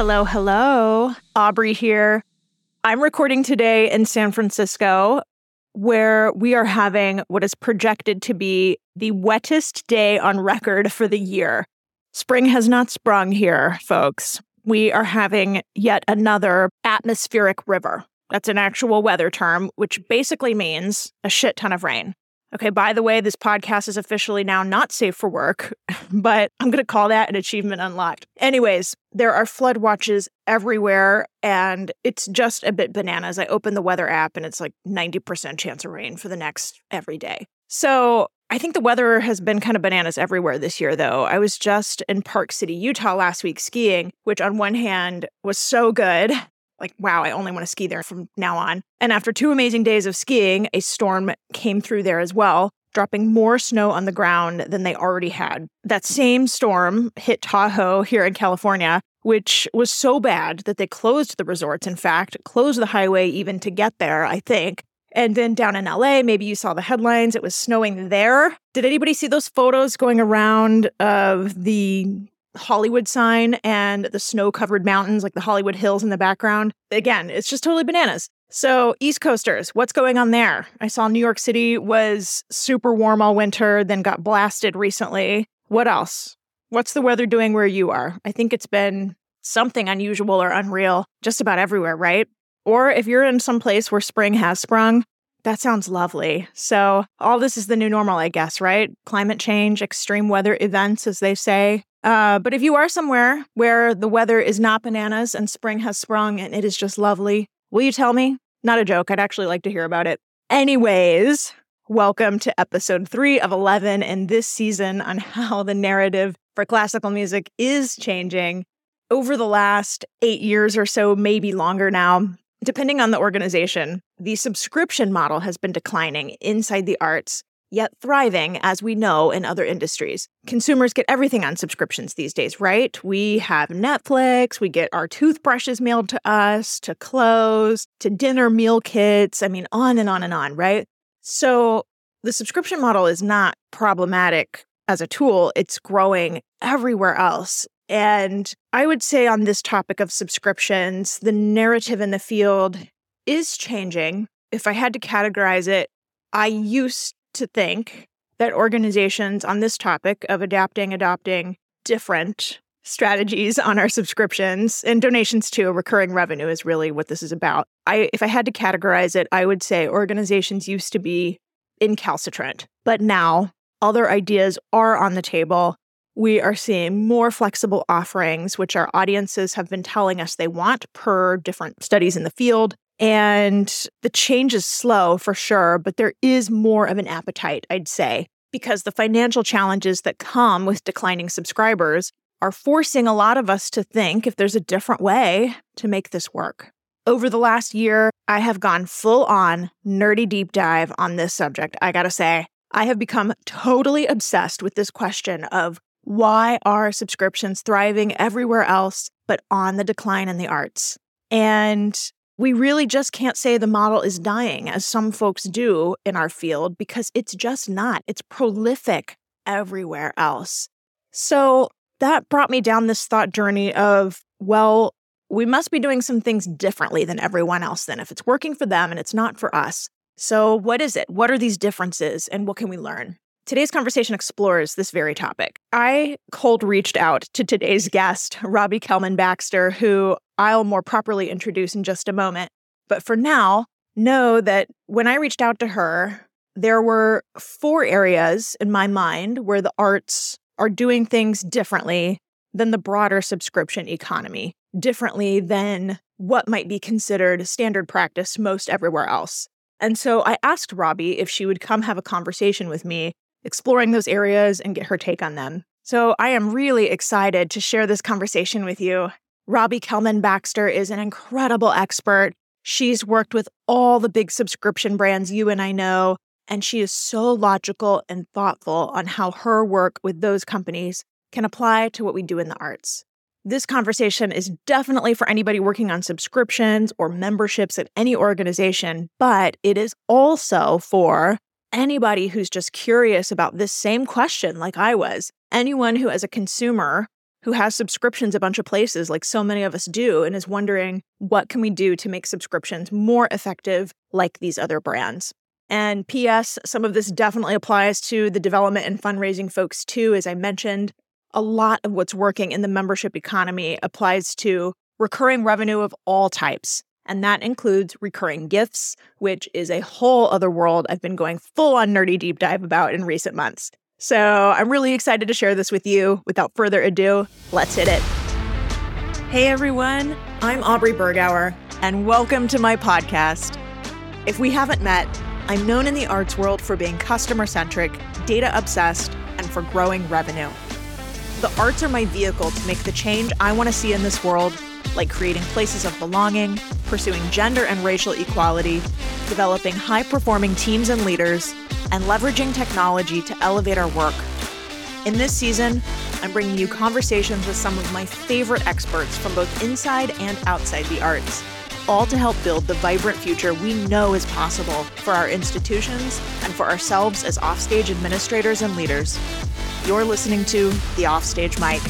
Hello, hello. Aubrey here. I'm recording today in San Francisco, where we are having what is projected to be the wettest day on record for the year. Spring has not sprung here, folks. We are having yet another atmospheric river. That's an actual weather term, which basically means a shit ton of rain. Okay, by the way, this podcast is officially now not safe for work, but I'm going to call that an achievement unlocked. Anyways, there are flood watches everywhere, and it's just a bit bananas. I open the weather app and it's like 90% chance of rain for the next every day. So I think the weather has been kind of bananas everywhere this year, though. I was just in Park City, Utah last week skiing, which on one hand was so good like, wow, I only want to ski there from now on. And after two amazing days of skiing, a storm came through there as well, dropping more snow on the ground than they already had. That same storm hit Tahoe here in California, which was so bad that they closed the resorts, in fact, closed the highway even to get there, I think. And then down in LA, maybe you saw the headlines, it was snowing there. Did anybody see those photos going around of the Hollywood sign and the snow covered mountains, like the Hollywood Hills in the background. Again, it's just totally bananas. So, East Coasters, what's going on there? I saw New York City was super warm all winter, then got blasted recently. What else? What's the weather doing where you are? I think it's been something unusual or unreal just about everywhere, right? Or if you're in some place where spring has sprung, that sounds lovely. So, all this is the new normal, I guess, right? Climate change, extreme weather events, as they say. Uh, but if you are somewhere where the weather is not bananas and spring has sprung and it is just lovely, will you tell me? Not a joke. I'd actually like to hear about it. Anyways, welcome to episode three of 11 in this season on how the narrative for classical music is changing over the last eight years or so, maybe longer now. Depending on the organization, the subscription model has been declining inside the arts yet thriving, as we know in other industries. Consumers get everything on subscriptions these days, right? We have Netflix, we get our toothbrushes mailed to us, to clothes, to dinner meal kits. I mean, on and on and on, right? So the subscription model is not problematic as a tool, it's growing everywhere else. And I would say on this topic of subscriptions, the narrative in the field is changing. If I had to categorize it, I used to think that organizations on this topic of adapting, adopting different strategies on our subscriptions and donations to a recurring revenue is really what this is about. I if I had to categorize it, I would say organizations used to be incalcitrant, but now other ideas are on the table. We are seeing more flexible offerings, which our audiences have been telling us they want per different studies in the field. And the change is slow for sure, but there is more of an appetite, I'd say, because the financial challenges that come with declining subscribers are forcing a lot of us to think if there's a different way to make this work. Over the last year, I have gone full on nerdy deep dive on this subject. I gotta say, I have become totally obsessed with this question of why are subscriptions thriving everywhere else but on the decline in the arts? And we really just can't say the model is dying, as some folks do in our field, because it's just not. It's prolific everywhere else. So that brought me down this thought journey of, well, we must be doing some things differently than everyone else then if it's working for them and it's not for us. So, what is it? What are these differences and what can we learn? Today's conversation explores this very topic. I cold reached out to today's guest, Robbie Kellman Baxter, who I'll more properly introduce in just a moment. But for now, know that when I reached out to her, there were four areas in my mind where the arts are doing things differently than the broader subscription economy, differently than what might be considered standard practice most everywhere else. And so I asked Robbie if she would come have a conversation with me exploring those areas and get her take on them. So I am really excited to share this conversation with you. Robbie Kellman Baxter is an incredible expert. She's worked with all the big subscription brands you and I know, and she is so logical and thoughtful on how her work with those companies can apply to what we do in the arts. This conversation is definitely for anybody working on subscriptions or memberships at any organization, but it is also for anybody who's just curious about this same question, like I was, anyone who, as a consumer, who has subscriptions a bunch of places like so many of us do and is wondering what can we do to make subscriptions more effective like these other brands. And PS, some of this definitely applies to the development and fundraising folks too as I mentioned. A lot of what's working in the membership economy applies to recurring revenue of all types. And that includes recurring gifts, which is a whole other world I've been going full on nerdy deep dive about in recent months. So I'm really excited to share this with you. Without further ado, let's hit it. Hey everyone, I'm Aubrey Bergauer, and welcome to my podcast. If we haven't met, I'm known in the arts world for being customer centric, data obsessed, and for growing revenue. The arts are my vehicle to make the change I want to see in this world, like creating places of belonging, pursuing gender and racial equality, developing high performing teams and leaders, and leveraging technology to elevate our work. In this season, I'm bringing you conversations with some of my favorite experts from both inside and outside the arts, all to help build the vibrant future we know is possible for our institutions and for ourselves as offstage administrators and leaders. You're listening to The Offstage Mic.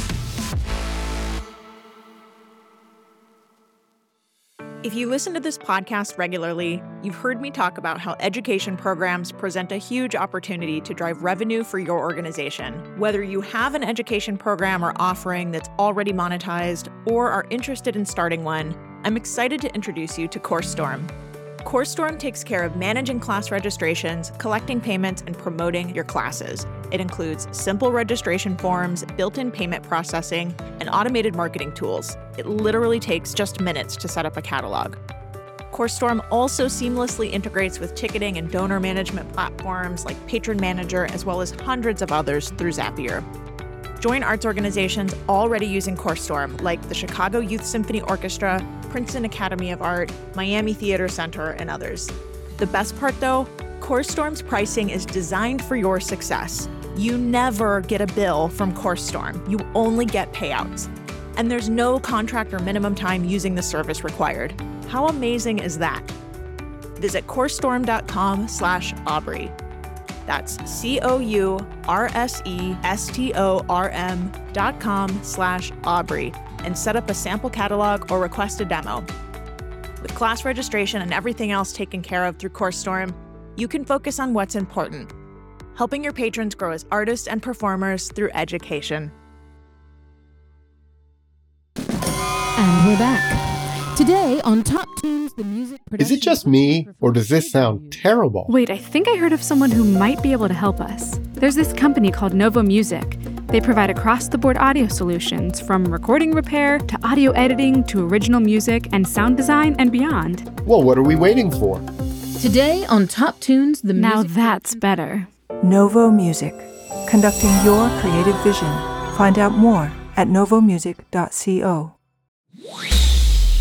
If you listen to this podcast regularly, you've heard me talk about how education programs present a huge opportunity to drive revenue for your organization. Whether you have an education program or offering that's already monetized or are interested in starting one, I'm excited to introduce you to CourseStorm. CourseStorm takes care of managing class registrations, collecting payments, and promoting your classes. It includes simple registration forms, built in payment processing, and automated marketing tools. It literally takes just minutes to set up a catalog. CourseStorm also seamlessly integrates with ticketing and donor management platforms like Patron Manager, as well as hundreds of others through Zapier. Join arts organizations already using CourseStorm, like the Chicago Youth Symphony Orchestra, Princeton Academy of Art, Miami Theater Center, and others. The best part, though, CourseStorm's pricing is designed for your success. You never get a bill from CourseStorm. You only get payouts. And there's no contract or minimum time using the service required. How amazing is that? Visit coursestorm.com slash Aubrey. That's C-O-U-R-S-E-S-T-O-R-M dot com slash Aubrey and set up a sample catalog or request a demo. With class registration and everything else taken care of through CourseStorm, you can focus on what's important helping your patrons grow as artists and performers through education. And we're back. Today on Top Tunes, the music Is it just me, or does this sound terrible? Wait, I think I heard of someone who might be able to help us. There's this company called Novo Music. They provide across the board audio solutions from recording repair to audio editing to original music and sound design and beyond. Well, what are we waiting for? Today on Top Tunes, the Now music Now that's better. Novo Music, conducting your creative vision. Find out more at novomusic.co.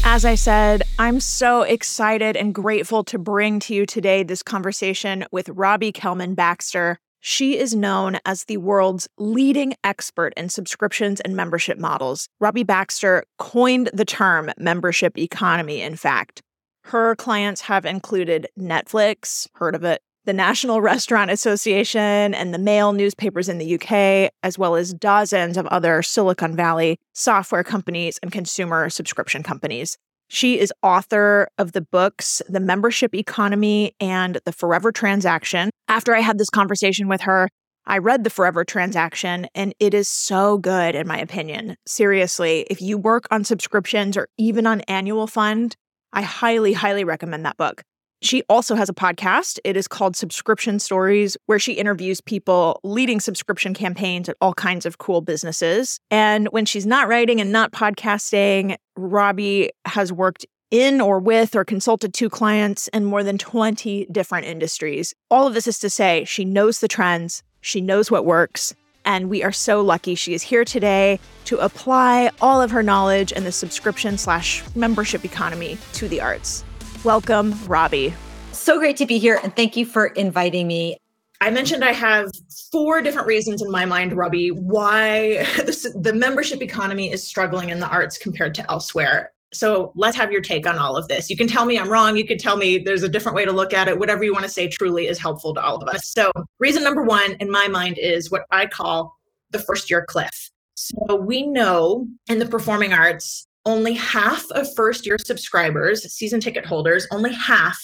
As I said, I'm so excited and grateful to bring to you today this conversation with Robbie Kellman Baxter. She is known as the world's leading expert in subscriptions and membership models. Robbie Baxter coined the term membership economy, in fact. Her clients have included Netflix, heard of it, the National Restaurant Association, and the Mail newspapers in the UK, as well as dozens of other Silicon Valley software companies and consumer subscription companies. She is author of the books The Membership Economy and The Forever Transaction. After I had this conversation with her, I read The Forever Transaction and it is so good, in my opinion. Seriously, if you work on subscriptions or even on annual fund, I highly, highly recommend that book. She also has a podcast. It is called Subscription Stories, where she interviews people leading subscription campaigns at all kinds of cool businesses. And when she's not writing and not podcasting, Robbie has worked in or with or consulted to clients in more than 20 different industries. All of this is to say, she knows the trends, she knows what works, and we are so lucky she is here today to apply all of her knowledge in the subscription slash membership economy to the arts. Welcome, Robbie. So great to be here, and thank you for inviting me. I mentioned I have four different reasons in my mind, Robbie, why this, the membership economy is struggling in the arts compared to elsewhere. So let's have your take on all of this. You can tell me I'm wrong. You can tell me there's a different way to look at it. Whatever you want to say truly is helpful to all of us. So, reason number one in my mind is what I call the first year cliff. So we know in the performing arts, only half of first year subscribers, season ticket holders, only half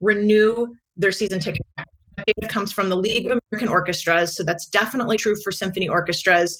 renew their season ticket. It comes from the League of American Orchestras. So that's definitely true for symphony orchestras.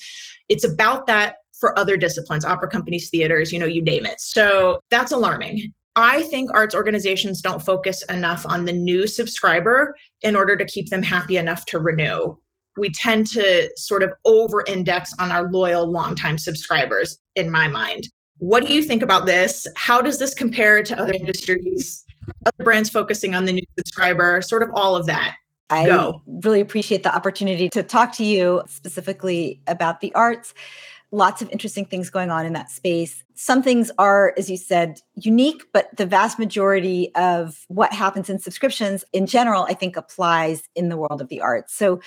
It's about that for other disciplines, opera companies, theaters, you know, you name it. So that's alarming. I think arts organizations don't focus enough on the new subscriber in order to keep them happy enough to renew. We tend to sort of over index on our loyal, longtime subscribers, in my mind. What do you think about this? How does this compare to other industries? Other brands focusing on the new subscriber, sort of all of that. I Go. really appreciate the opportunity to talk to you specifically about the arts lots of interesting things going on in that space. Some things are, as you said, unique, but the vast majority of what happens in subscriptions in general, I think applies in the world of the arts. So,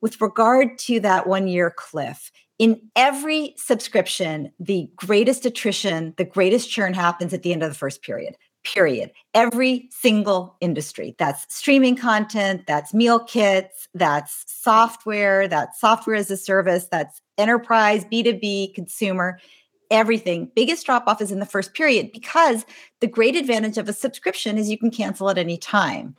with regard to that one year cliff, in every subscription, the greatest attrition, the greatest churn happens at the end of the first period. Period. Every single industry. That's streaming content, that's meal kits, that's software, that's software as a service, that's enterprise, B2B, consumer, everything. Biggest drop off is in the first period because the great advantage of a subscription is you can cancel at any time.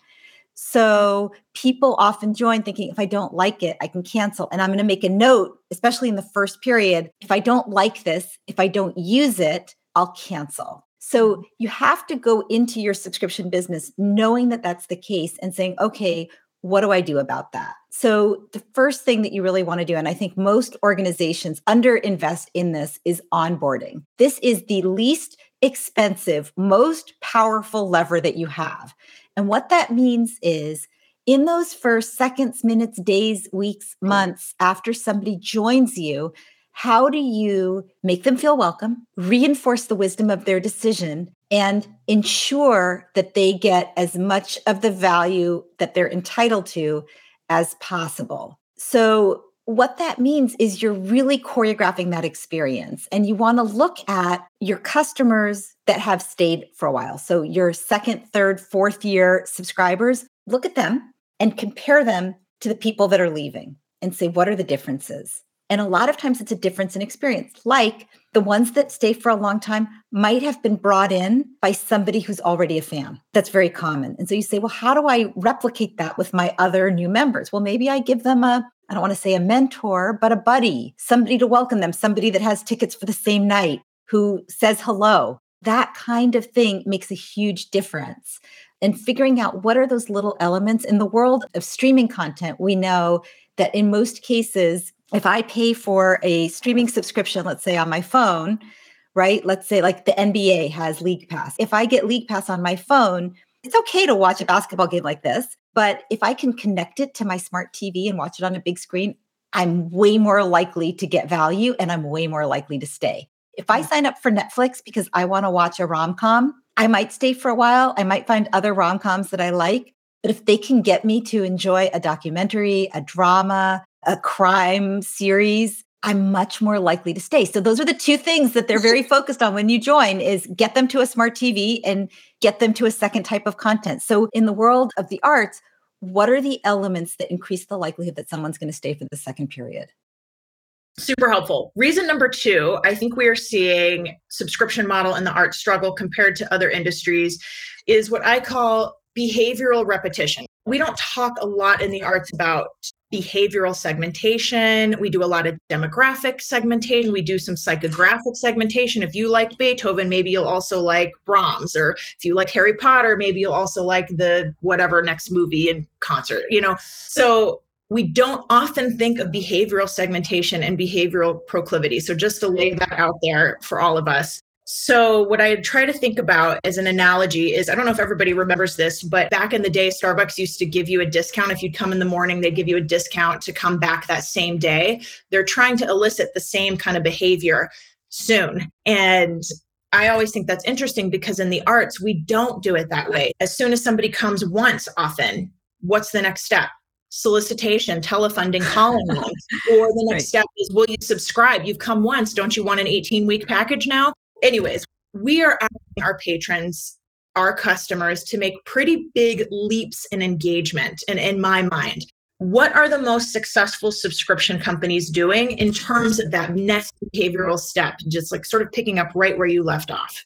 So people often join thinking, if I don't like it, I can cancel. And I'm going to make a note, especially in the first period. If I don't like this, if I don't use it, I'll cancel. So mm-hmm. you have to go into your subscription business knowing that that's the case and saying, okay, what do I do about that? So, the first thing that you really want to do, and I think most organizations underinvest in this, is onboarding. This is the least expensive, most powerful lever that you have. And what that means is in those first seconds, minutes, days, weeks, months after somebody joins you, how do you make them feel welcome, reinforce the wisdom of their decision, and ensure that they get as much of the value that they're entitled to as possible. So, what that means is you're really choreographing that experience and you want to look at your customers that have stayed for a while. So, your second, third, fourth year subscribers, look at them and compare them to the people that are leaving and say, what are the differences? And a lot of times it's a difference in experience. Like the ones that stay for a long time might have been brought in by somebody who's already a fan. That's very common. And so you say, well, how do I replicate that with my other new members? Well, maybe I give them a, I don't want to say a mentor, but a buddy, somebody to welcome them, somebody that has tickets for the same night, who says hello. That kind of thing makes a huge difference. And figuring out what are those little elements in the world of streaming content, we know that in most cases, if I pay for a streaming subscription, let's say on my phone, right? Let's say like the NBA has League Pass. If I get League Pass on my phone, it's okay to watch a basketball game like this. But if I can connect it to my smart TV and watch it on a big screen, I'm way more likely to get value and I'm way more likely to stay. If I hmm. sign up for Netflix because I want to watch a rom com, I might stay for a while. I might find other rom coms that I like. But if they can get me to enjoy a documentary, a drama, a crime series, I'm much more likely to stay. So those are the two things that they're very focused on when you join is get them to a smart TV and get them to a second type of content. So in the world of the arts, what are the elements that increase the likelihood that someone's going to stay for the second period? Super helpful. Reason number two, I think we are seeing subscription model in the art struggle compared to other industries is what I call behavioral repetition. We don't talk a lot in the arts about behavioral segmentation. We do a lot of demographic segmentation. We do some psychographic segmentation. If you like Beethoven, maybe you'll also like Brahms. Or if you like Harry Potter, maybe you'll also like the whatever next movie and concert, you know? So we don't often think of behavioral segmentation and behavioral proclivity. So just to lay that out there for all of us. So, what I try to think about as an analogy is I don't know if everybody remembers this, but back in the day, Starbucks used to give you a discount. If you'd come in the morning, they'd give you a discount to come back that same day. They're trying to elicit the same kind of behavior soon. And I always think that's interesting because in the arts, we don't do it that way. As soon as somebody comes once, often, what's the next step? solicitation, telefunding, calling them. or the next right. step is, will you subscribe? You've come once. Don't you want an 18 week package now? Anyways, we are asking our patrons, our customers to make pretty big leaps in engagement. And in my mind, what are the most successful subscription companies doing in terms of that next behavioral step just like sort of picking up right where you left off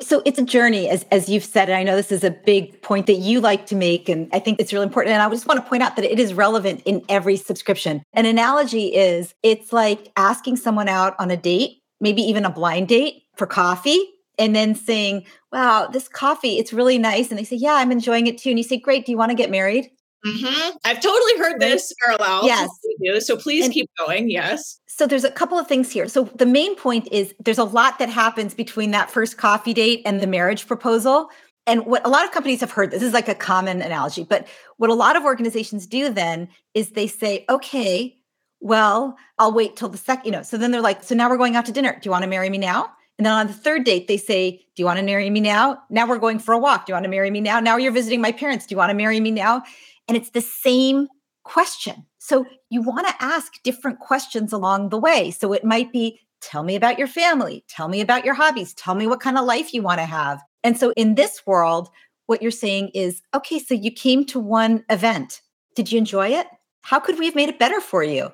so it's a journey as as you've said and i know this is a big point that you like to make and i think it's really important and i just want to point out that it is relevant in every subscription an analogy is it's like asking someone out on a date maybe even a blind date for coffee and then saying wow this coffee it's really nice and they say yeah i'm enjoying it too and you say great do you want to get married Mm-hmm. I've totally heard this parallel. Yes. So please and keep going. Yes. So there's a couple of things here. So the main point is there's a lot that happens between that first coffee date and the marriage proposal. And what a lot of companies have heard, this is like a common analogy, but what a lot of organizations do then is they say, okay, well, I'll wait till the second, you know, so then they're like, so now we're going out to dinner. Do you want to marry me now? And then on the third date, they say, Do you want to marry me now? Now we're going for a walk. Do you want to marry me now? Now you're visiting my parents. Do you want to marry me now? And it's the same question. So you want to ask different questions along the way. So it might be tell me about your family, tell me about your hobbies, tell me what kind of life you want to have. And so in this world, what you're saying is okay, so you came to one event. Did you enjoy it? How could we have made it better for you?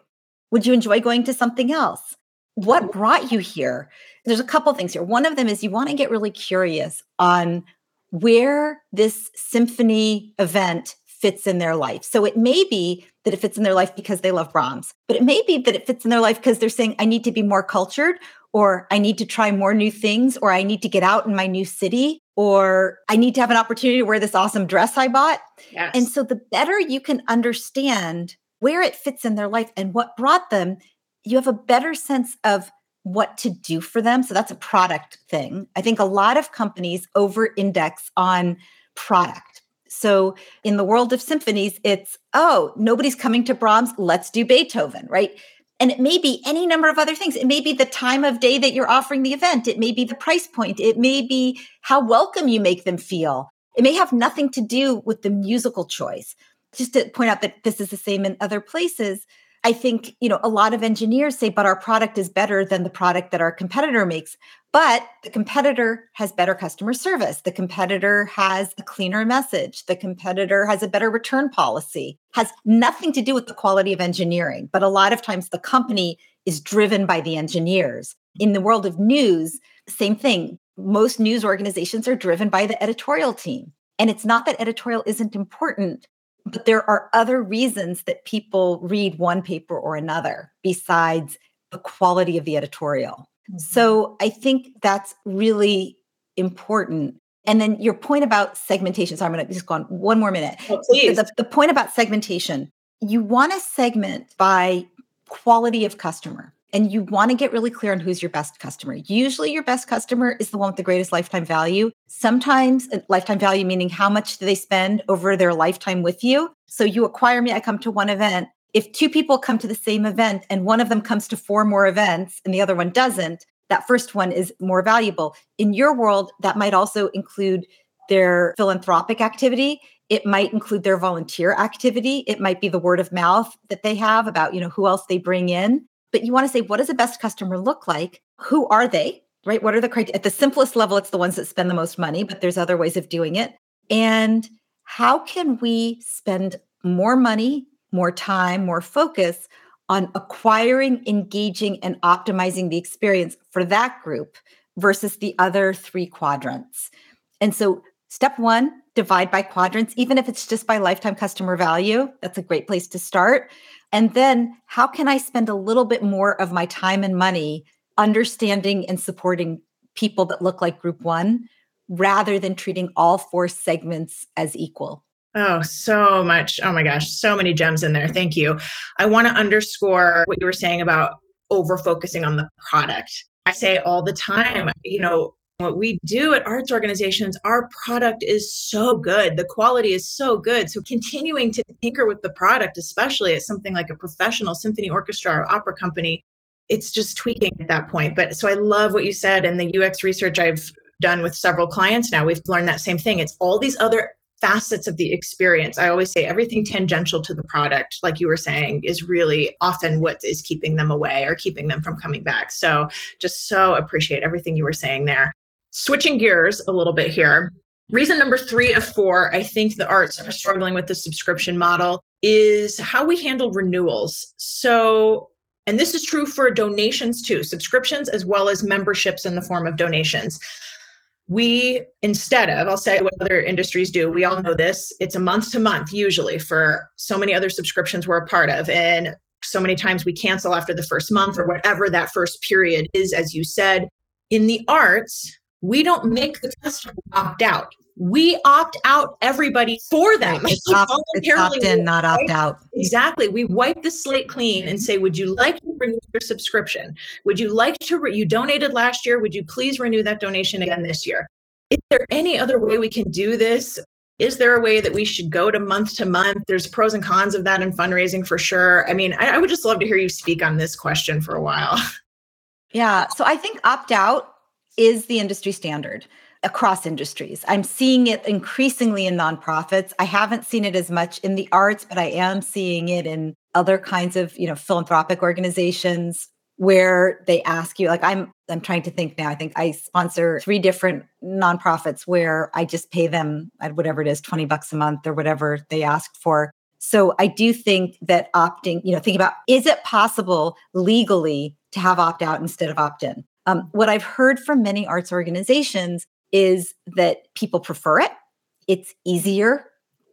Would you enjoy going to something else? What brought you here? There's a couple things here. One of them is you want to get really curious on where this symphony event fits in their life. So it may be that it fits in their life because they love Brahms, but it may be that it fits in their life because they're saying, I need to be more cultured, or I need to try more new things, or I need to get out in my new city, or I need to have an opportunity to wear this awesome dress I bought. Yes. And so the better you can understand where it fits in their life and what brought them, you have a better sense of what to do for them. So that's a product thing. I think a lot of companies over index on product so in the world of symphonies, it's, oh, nobody's coming to Brahms, let's do Beethoven, right? And it may be any number of other things. It may be the time of day that you're offering the event. It may be the price point. It may be how welcome you make them feel. It may have nothing to do with the musical choice. Just to point out that this is the same in other places, I think, you know, a lot of engineers say, but our product is better than the product that our competitor makes. But the competitor has better customer service. The competitor has a cleaner message. The competitor has a better return policy. Has nothing to do with the quality of engineering. But a lot of times the company is driven by the engineers. In the world of news, same thing. Most news organizations are driven by the editorial team. And it's not that editorial isn't important, but there are other reasons that people read one paper or another besides the quality of the editorial. Mm-hmm. So I think that's really important. And then your point about segmentation. So I'm going to just go on one more minute. Oh, please. The, the point about segmentation, you want to segment by quality of customer and you want to get really clear on who's your best customer. Usually, your best customer is the one with the greatest lifetime value. Sometimes, uh, lifetime value meaning how much do they spend over their lifetime with you. So, you acquire me, I come to one event. If two people come to the same event and one of them comes to four more events and the other one doesn't, that first one is more valuable. In your world, that might also include their philanthropic activity it might include their volunteer activity it might be the word of mouth that they have about you know who else they bring in but you want to say, what does a best customer look like? Who are they? Right? What are the criteria? At the simplest level, it's the ones that spend the most money, but there's other ways of doing it. And how can we spend more money, more time, more focus on acquiring, engaging, and optimizing the experience for that group versus the other three quadrants? And so, step one, divide by quadrants, even if it's just by lifetime customer value. That's a great place to start. And then how can I spend a little bit more of my time and money understanding and supporting people that look like group one rather than treating all four segments as equal? Oh, so much. Oh my gosh, so many gems in there. Thank you. I want to underscore what you were saying about over focusing on the product. I say all the time, you know, what we do at arts organizations, our product is so good. The quality is so good. So continuing to tinker with the product, especially at something like a professional symphony orchestra or opera company, it's just tweaking at that point. But so I love what you said and the UX research I've done with several clients now. We've learned that same thing. It's all these other facets of the experience. I always say everything tangential to the product, like you were saying, is really often what is keeping them away or keeping them from coming back. So just so appreciate everything you were saying there switching gears a little bit here Reason number three of four, I think the arts are struggling with the subscription model is how we handle renewals. So, and this is true for donations too, subscriptions as well as memberships in the form of donations. We, instead of, I'll say what other industries do, we all know this, it's a month to month usually for so many other subscriptions we're a part of. And so many times we cancel after the first month or whatever that first period is, as you said. In the arts, we don't make the customer opt out we opt out everybody for them. It's, opt, it's opt in, not opt out. Exactly. We wipe the slate clean and say, would you like to renew your subscription? Would you like to, re- you donated last year. Would you please renew that donation again this year? Is there any other way we can do this? Is there a way that we should go to month to month? There's pros and cons of that in fundraising for sure. I mean, I, I would just love to hear you speak on this question for a while. Yeah. So I think opt out is the industry standard across industries. I'm seeing it increasingly in nonprofits. I haven't seen it as much in the arts, but I am seeing it in other kinds of, you know, philanthropic organizations where they ask you like I'm I'm trying to think now. I think I sponsor three different nonprofits where I just pay them at whatever it is 20 bucks a month or whatever they ask for. So I do think that opting, you know, think about is it possible legally to have opt out instead of opt in? Um, what I've heard from many arts organizations is that people prefer it. It's easier,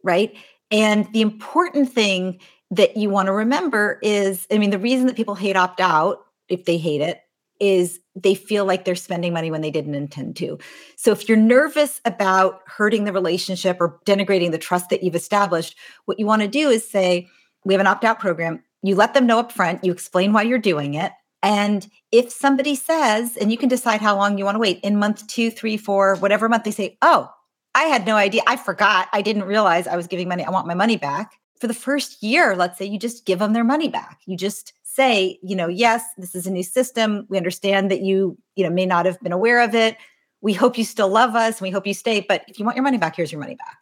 right? And the important thing that you want to remember is I mean, the reason that people hate opt out, if they hate it, is they feel like they're spending money when they didn't intend to. So if you're nervous about hurting the relationship or denigrating the trust that you've established, what you want to do is say, we have an opt out program. You let them know up front, you explain why you're doing it. And if somebody says, and you can decide how long you want to wait in month two, three, four, whatever month they say, oh, I had no idea. I forgot. I didn't realize I was giving money. I want my money back. For the first year, let's say you just give them their money back. You just say, you know, yes, this is a new system. We understand that you, you know, may not have been aware of it. We hope you still love us and we hope you stay. But if you want your money back, here's your money back.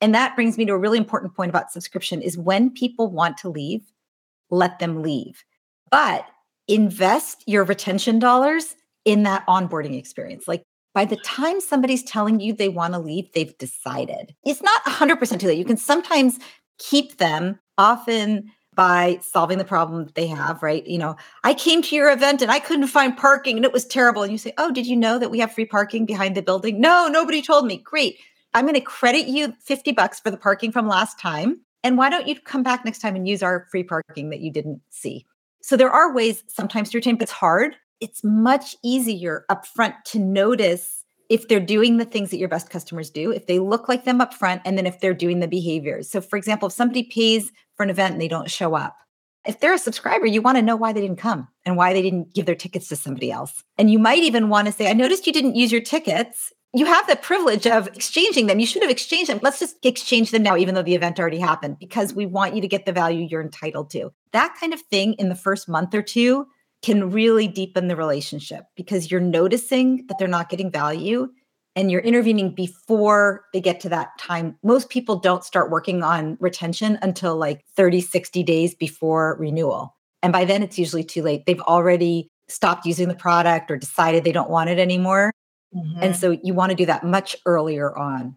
And that brings me to a really important point about subscription is when people want to leave, let them leave. But invest your retention dollars in that onboarding experience. Like by the time somebody's telling you they want to leave, they've decided. It's not 100% too late. You can sometimes keep them often by solving the problem they have, right? You know, I came to your event and I couldn't find parking and it was terrible. And you say, Oh, did you know that we have free parking behind the building? No, nobody told me. Great. I'm going to credit you 50 bucks for the parking from last time. And why don't you come back next time and use our free parking that you didn't see? So there are ways sometimes to retain, but it's hard. It's much easier upfront to notice if they're doing the things that your best customers do, if they look like them upfront, and then if they're doing the behaviors. So, for example, if somebody pays for an event and they don't show up, if they're a subscriber, you want to know why they didn't come and why they didn't give their tickets to somebody else. And you might even want to say, I noticed you didn't use your tickets you have the privilege of exchanging them. You should have exchanged them. Let's just exchange them now, even though the event already happened, because we want you to get the value you're entitled to. That kind of thing in the first month or two can really deepen the relationship because you're noticing that they're not getting value and you're intervening before they get to that time. Most people don't start working on retention until like 30, 60 days before renewal. And by then, it's usually too late. They've already stopped using the product or decided they don't want it anymore. Mm-hmm. And so you want to do that much earlier on.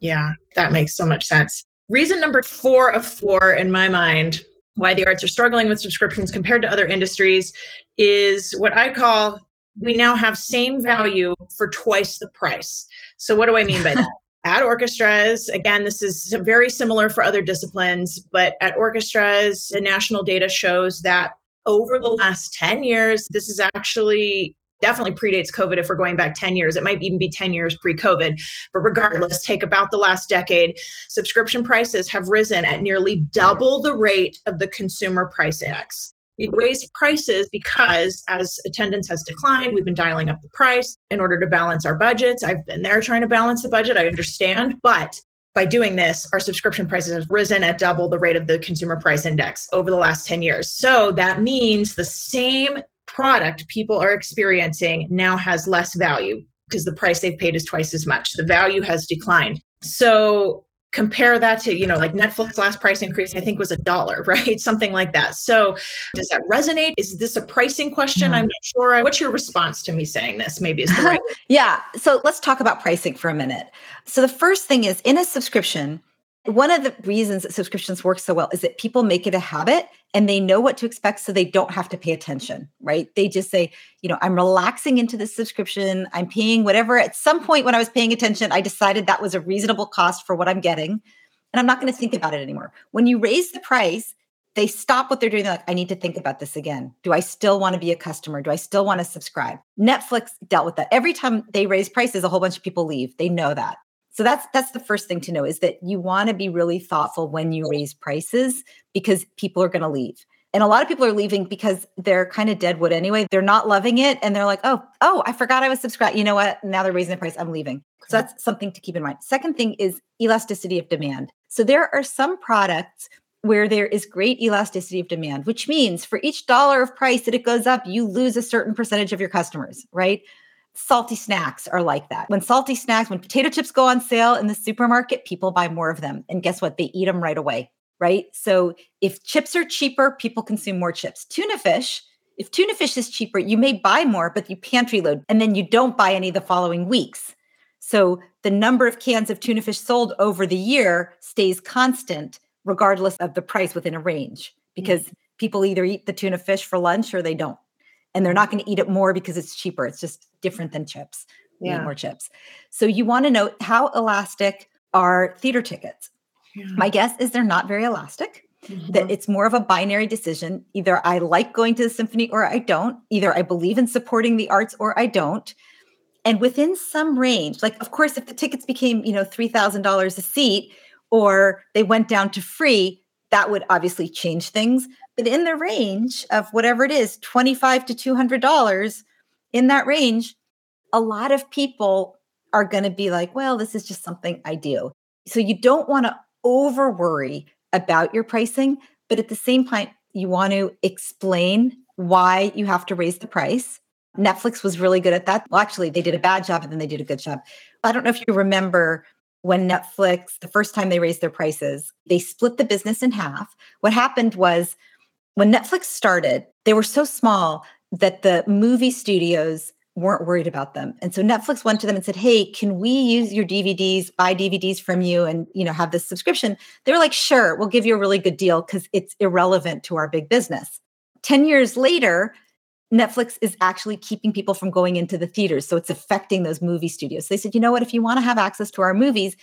Yeah, that makes so much sense. Reason number four of four in my mind why the arts are struggling with subscriptions compared to other industries is what I call we now have same value for twice the price. So, what do I mean by that? at orchestras, again, this is very similar for other disciplines, but at orchestras, the national data shows that over the last 10 years, this is actually definitely predates COVID if we're going back 10 years. It might even be 10 years pre COVID. But regardless, take about the last decade, subscription prices have risen at nearly double the rate of the consumer price index. We've raised prices because as attendance has declined, we've been dialing up the price in order to balance our budgets. I've been there trying to balance the budget, I understand. But by doing this, our subscription prices have risen at double the rate of the consumer price index over the last 10 years. So that means the same product people are experiencing now has less value because the price they've paid is twice as much. The value has declined. So compare that to you know like netflix last price increase i think was a dollar right? Something like that. So does that resonate? Is this a pricing question? Mm-hmm. i'm not sure. What's your response to me saying this? Maybe is the right yeah. So let's talk about pricing for a minute. So the first thing is in a subscription one of the reasons that subscriptions work so well is that people make it a habit and they know what to expect so they don't have to pay attention, right? They just say, you know, I'm relaxing into this subscription. I'm paying whatever. At some point when I was paying attention, I decided that was a reasonable cost for what I'm getting. And I'm not going to think about it anymore. When you raise the price, they stop what they're doing. They're like, I need to think about this again. Do I still want to be a customer? Do I still want to subscribe? Netflix dealt with that. Every time they raise prices, a whole bunch of people leave. They know that. So that's that's the first thing to know is that you want to be really thoughtful when you raise prices because people are going to leave. And a lot of people are leaving because they're kind of deadwood anyway. They're not loving it and they're like, "Oh, oh, I forgot I was subscribed. You know what? Now they're raising the price. I'm leaving." So that's something to keep in mind. Second thing is elasticity of demand. So there are some products where there is great elasticity of demand, which means for each dollar of price that it goes up, you lose a certain percentage of your customers, right? Salty snacks are like that. When salty snacks, when potato chips go on sale in the supermarket, people buy more of them. And guess what? They eat them right away, right? So if chips are cheaper, people consume more chips. Tuna fish, if tuna fish is cheaper, you may buy more, but you pantry load and then you don't buy any the following weeks. So the number of cans of tuna fish sold over the year stays constant, regardless of the price within a range, because mm-hmm. people either eat the tuna fish for lunch or they don't and they're not going to eat it more because it's cheaper. It's just different than chips. Yeah. more chips. So you want to know how elastic are theater tickets. Yeah. My guess is they're not very elastic. Mm-hmm. That it's more of a binary decision. Either I like going to the symphony or I don't. Either I believe in supporting the arts or I don't. And within some range, like of course, if the tickets became, you know, three thousand dollars a seat, or they went down to free, that would obviously change things. But in the range of whatever it is, 25 to $200, in that range, a lot of people are going to be like, well, this is just something I do. So you don't want to over worry about your pricing, but at the same point, you want to explain why you have to raise the price. Netflix was really good at that. Well, actually, they did a bad job and then they did a good job. I don't know if you remember when Netflix, the first time they raised their prices, they split the business in half. What happened was when Netflix started, they were so small that the movie studios weren't worried about them. And so Netflix went to them and said, "Hey, can we use your DVDs, buy DVDs from you and, you know, have this subscription?" They were like, "Sure, we'll give you a really good deal cuz it's irrelevant to our big business." 10 years later, Netflix is actually keeping people from going into the theaters. So it's affecting those movie studios. So they said, you know what? If you want to have access to our movies,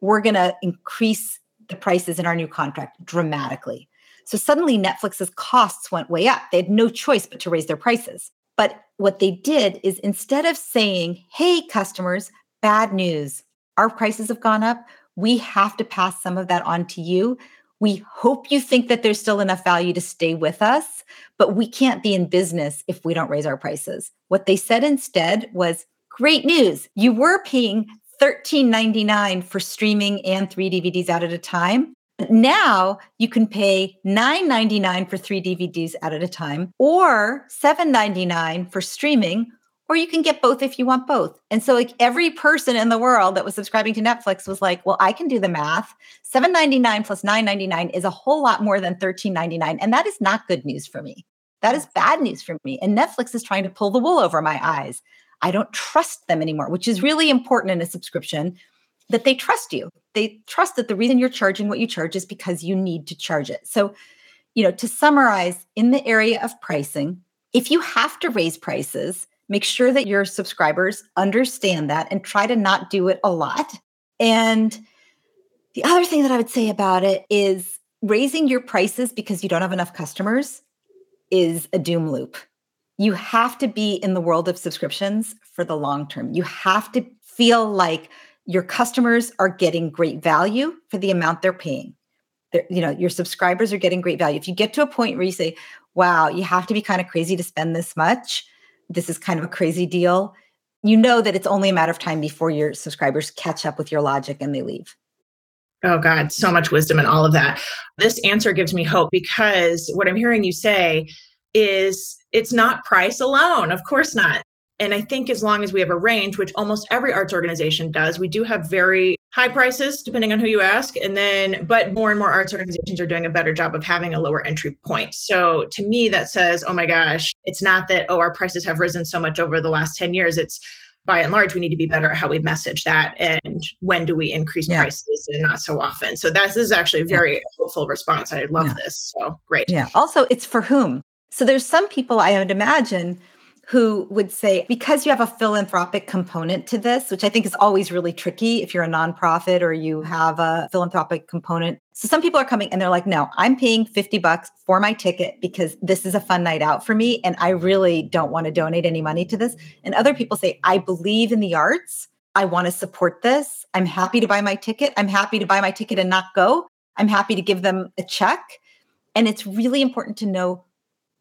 we're going to increase the prices in our new contract dramatically. So suddenly Netflix's costs went way up. They had no choice but to raise their prices. But what they did is instead of saying, hey, customers, bad news, our prices have gone up, we have to pass some of that on to you. We hope you think that there's still enough value to stay with us, but we can't be in business if we don't raise our prices. What they said instead was great news. You were paying $13.99 for streaming and three DVDs out at a time. Now you can pay $9.99 for three DVDs out at a time or $7.99 for streaming or you can get both if you want both. And so like every person in the world that was subscribing to Netflix was like, well, I can do the math. 7.99 plus 9.99 is a whole lot more than 13.99 and that is not good news for me. That is bad news for me. And Netflix is trying to pull the wool over my eyes. I don't trust them anymore, which is really important in a subscription that they trust you. They trust that the reason you're charging what you charge is because you need to charge it. So, you know, to summarize in the area of pricing, if you have to raise prices, Make sure that your subscribers understand that and try to not do it a lot. And the other thing that I would say about it is raising your prices because you don't have enough customers is a doom loop. You have to be in the world of subscriptions for the long term. You have to feel like your customers are getting great value for the amount they're paying. They're, you know, your subscribers are getting great value. If you get to a point where you say, wow, you have to be kind of crazy to spend this much, this is kind of a crazy deal, you know that it's only a matter of time before your subscribers catch up with your logic and they leave. Oh, God, so much wisdom in all of that. This answer gives me hope because what I'm hearing you say is it's not price alone. Of course not. And I think as long as we have a range, which almost every arts organization does, we do have very high prices depending on who you ask. And then, but more and more arts organizations are doing a better job of having a lower entry point. So to me, that says, oh my gosh, it's not that, oh, our prices have risen so much over the last 10 years. It's by and large, we need to be better at how we message that and when do we increase yeah. prices and not so often. So this is actually a very yeah. hopeful response. I love yeah. this. So great. Yeah. Also, it's for whom? So there's some people I would imagine who would say, because you have a philanthropic component to this, which I think is always really tricky if you're a nonprofit or you have a philanthropic component. So some people are coming and they're like, no, I'm paying 50 bucks for my ticket because this is a fun night out for me. And I really don't want to donate any money to this. And other people say, I believe in the arts. I want to support this. I'm happy to buy my ticket. I'm happy to buy my ticket and not go. I'm happy to give them a check. And it's really important to know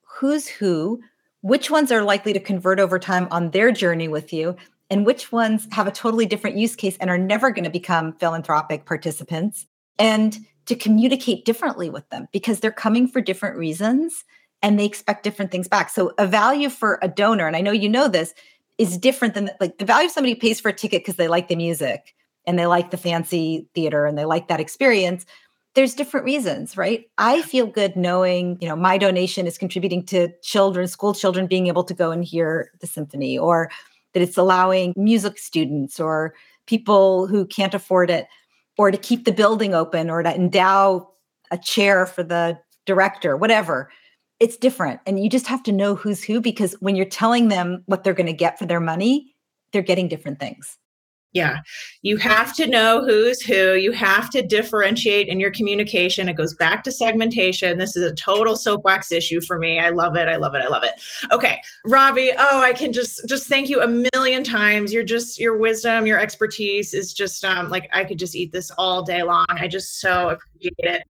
who's who, which ones are likely to convert over time on their journey with you, and which ones have a totally different use case and are never going to become philanthropic participants, and to communicate differently with them because they're coming for different reasons and they expect different things back. So, a value for a donor, and I know you know this, is different than like the value of somebody pays for a ticket because they like the music and they like the fancy theater and they like that experience there's different reasons, right? I feel good knowing, you know, my donation is contributing to children, school children being able to go and hear the symphony or that it's allowing music students or people who can't afford it or to keep the building open or to endow a chair for the director, whatever. It's different. And you just have to know who's who because when you're telling them what they're going to get for their money, they're getting different things. Yeah. You have to know who's who. You have to differentiate in your communication. It goes back to segmentation. This is a total soapbox issue for me. I love it. I love it. I love it. Okay. Robbie, oh, I can just just thank you a million times. You're just your wisdom, your expertise is just um like I could just eat this all day long. I just so appreciate it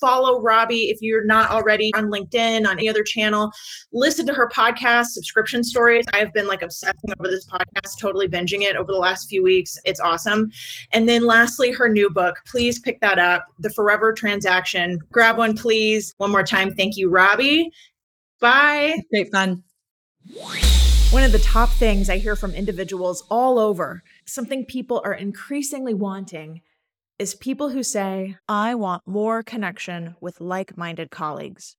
follow Robbie if you're not already on LinkedIn, on any other channel. Listen to her podcast, Subscription Stories. I've been like obsessing over this podcast, totally binging it over the last few weeks. It's awesome. And then lastly, her new book. Please pick that up, The Forever Transaction. Grab one, please. One more time. Thank you, Robbie. Bye. Great fun. One of the top things I hear from individuals all over, something people are increasingly wanting is people who say, I want more connection with like minded colleagues.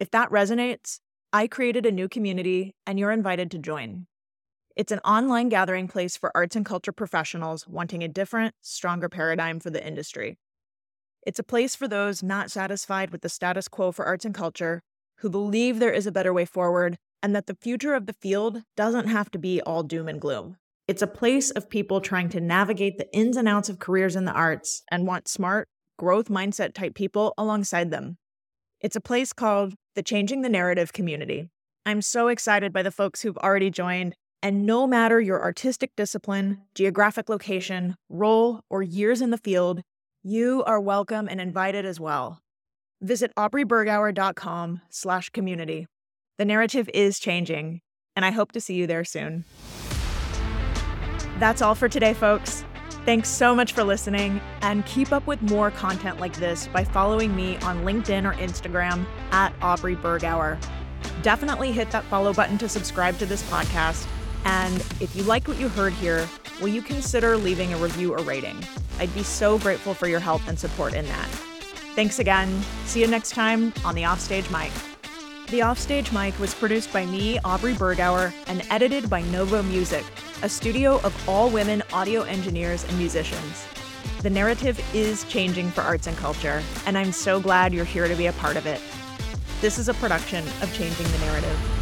If that resonates, I created a new community and you're invited to join. It's an online gathering place for arts and culture professionals wanting a different, stronger paradigm for the industry. It's a place for those not satisfied with the status quo for arts and culture, who believe there is a better way forward, and that the future of the field doesn't have to be all doom and gloom. It's a place of people trying to navigate the ins and outs of careers in the arts and want smart, growth mindset type people alongside them. It's a place called the Changing the Narrative community. I'm so excited by the folks who've already joined, and no matter your artistic discipline, geographic location, role, or years in the field, you are welcome and invited as well. Visit aubreybergauer.com slash community. The narrative is changing, and I hope to see you there soon. That's all for today, folks. Thanks so much for listening, and keep up with more content like this by following me on LinkedIn or Instagram at Aubrey Bergauer. Definitely hit that follow button to subscribe to this podcast. And if you like what you heard here, will you consider leaving a review or rating? I'd be so grateful for your help and support in that. Thanks again. See you next time on the Offstage Mic. The Offstage Mic was produced by me, Aubrey Bergauer, and edited by Novo Music a studio of all women audio engineers and musicians. The narrative is changing for arts and culture, and I'm so glad you're here to be a part of it. This is a production of Changing the Narrative.